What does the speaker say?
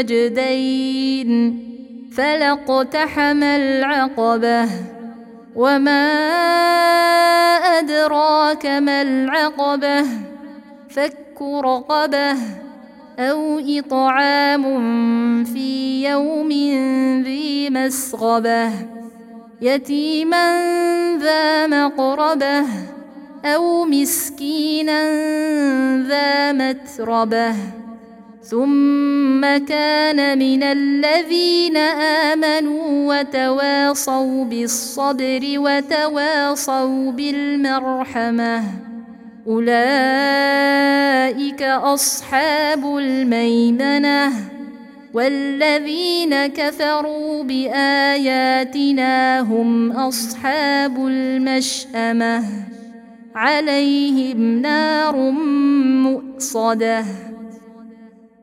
النجدين فلاقتحم العقبة وما أدراك ما العقبة فك رقبة أو إطعام في يوم ذي مسغبة يتيما ذا مقربة أو مسكينا ذا متربة ثم كان من الذين آمنوا وتواصوا بالصبر وتواصوا بالمرحمة. أولئك أصحاب الميمنة والذين كفروا بآياتنا هم أصحاب المشأمة. عليهم نار مؤصدة.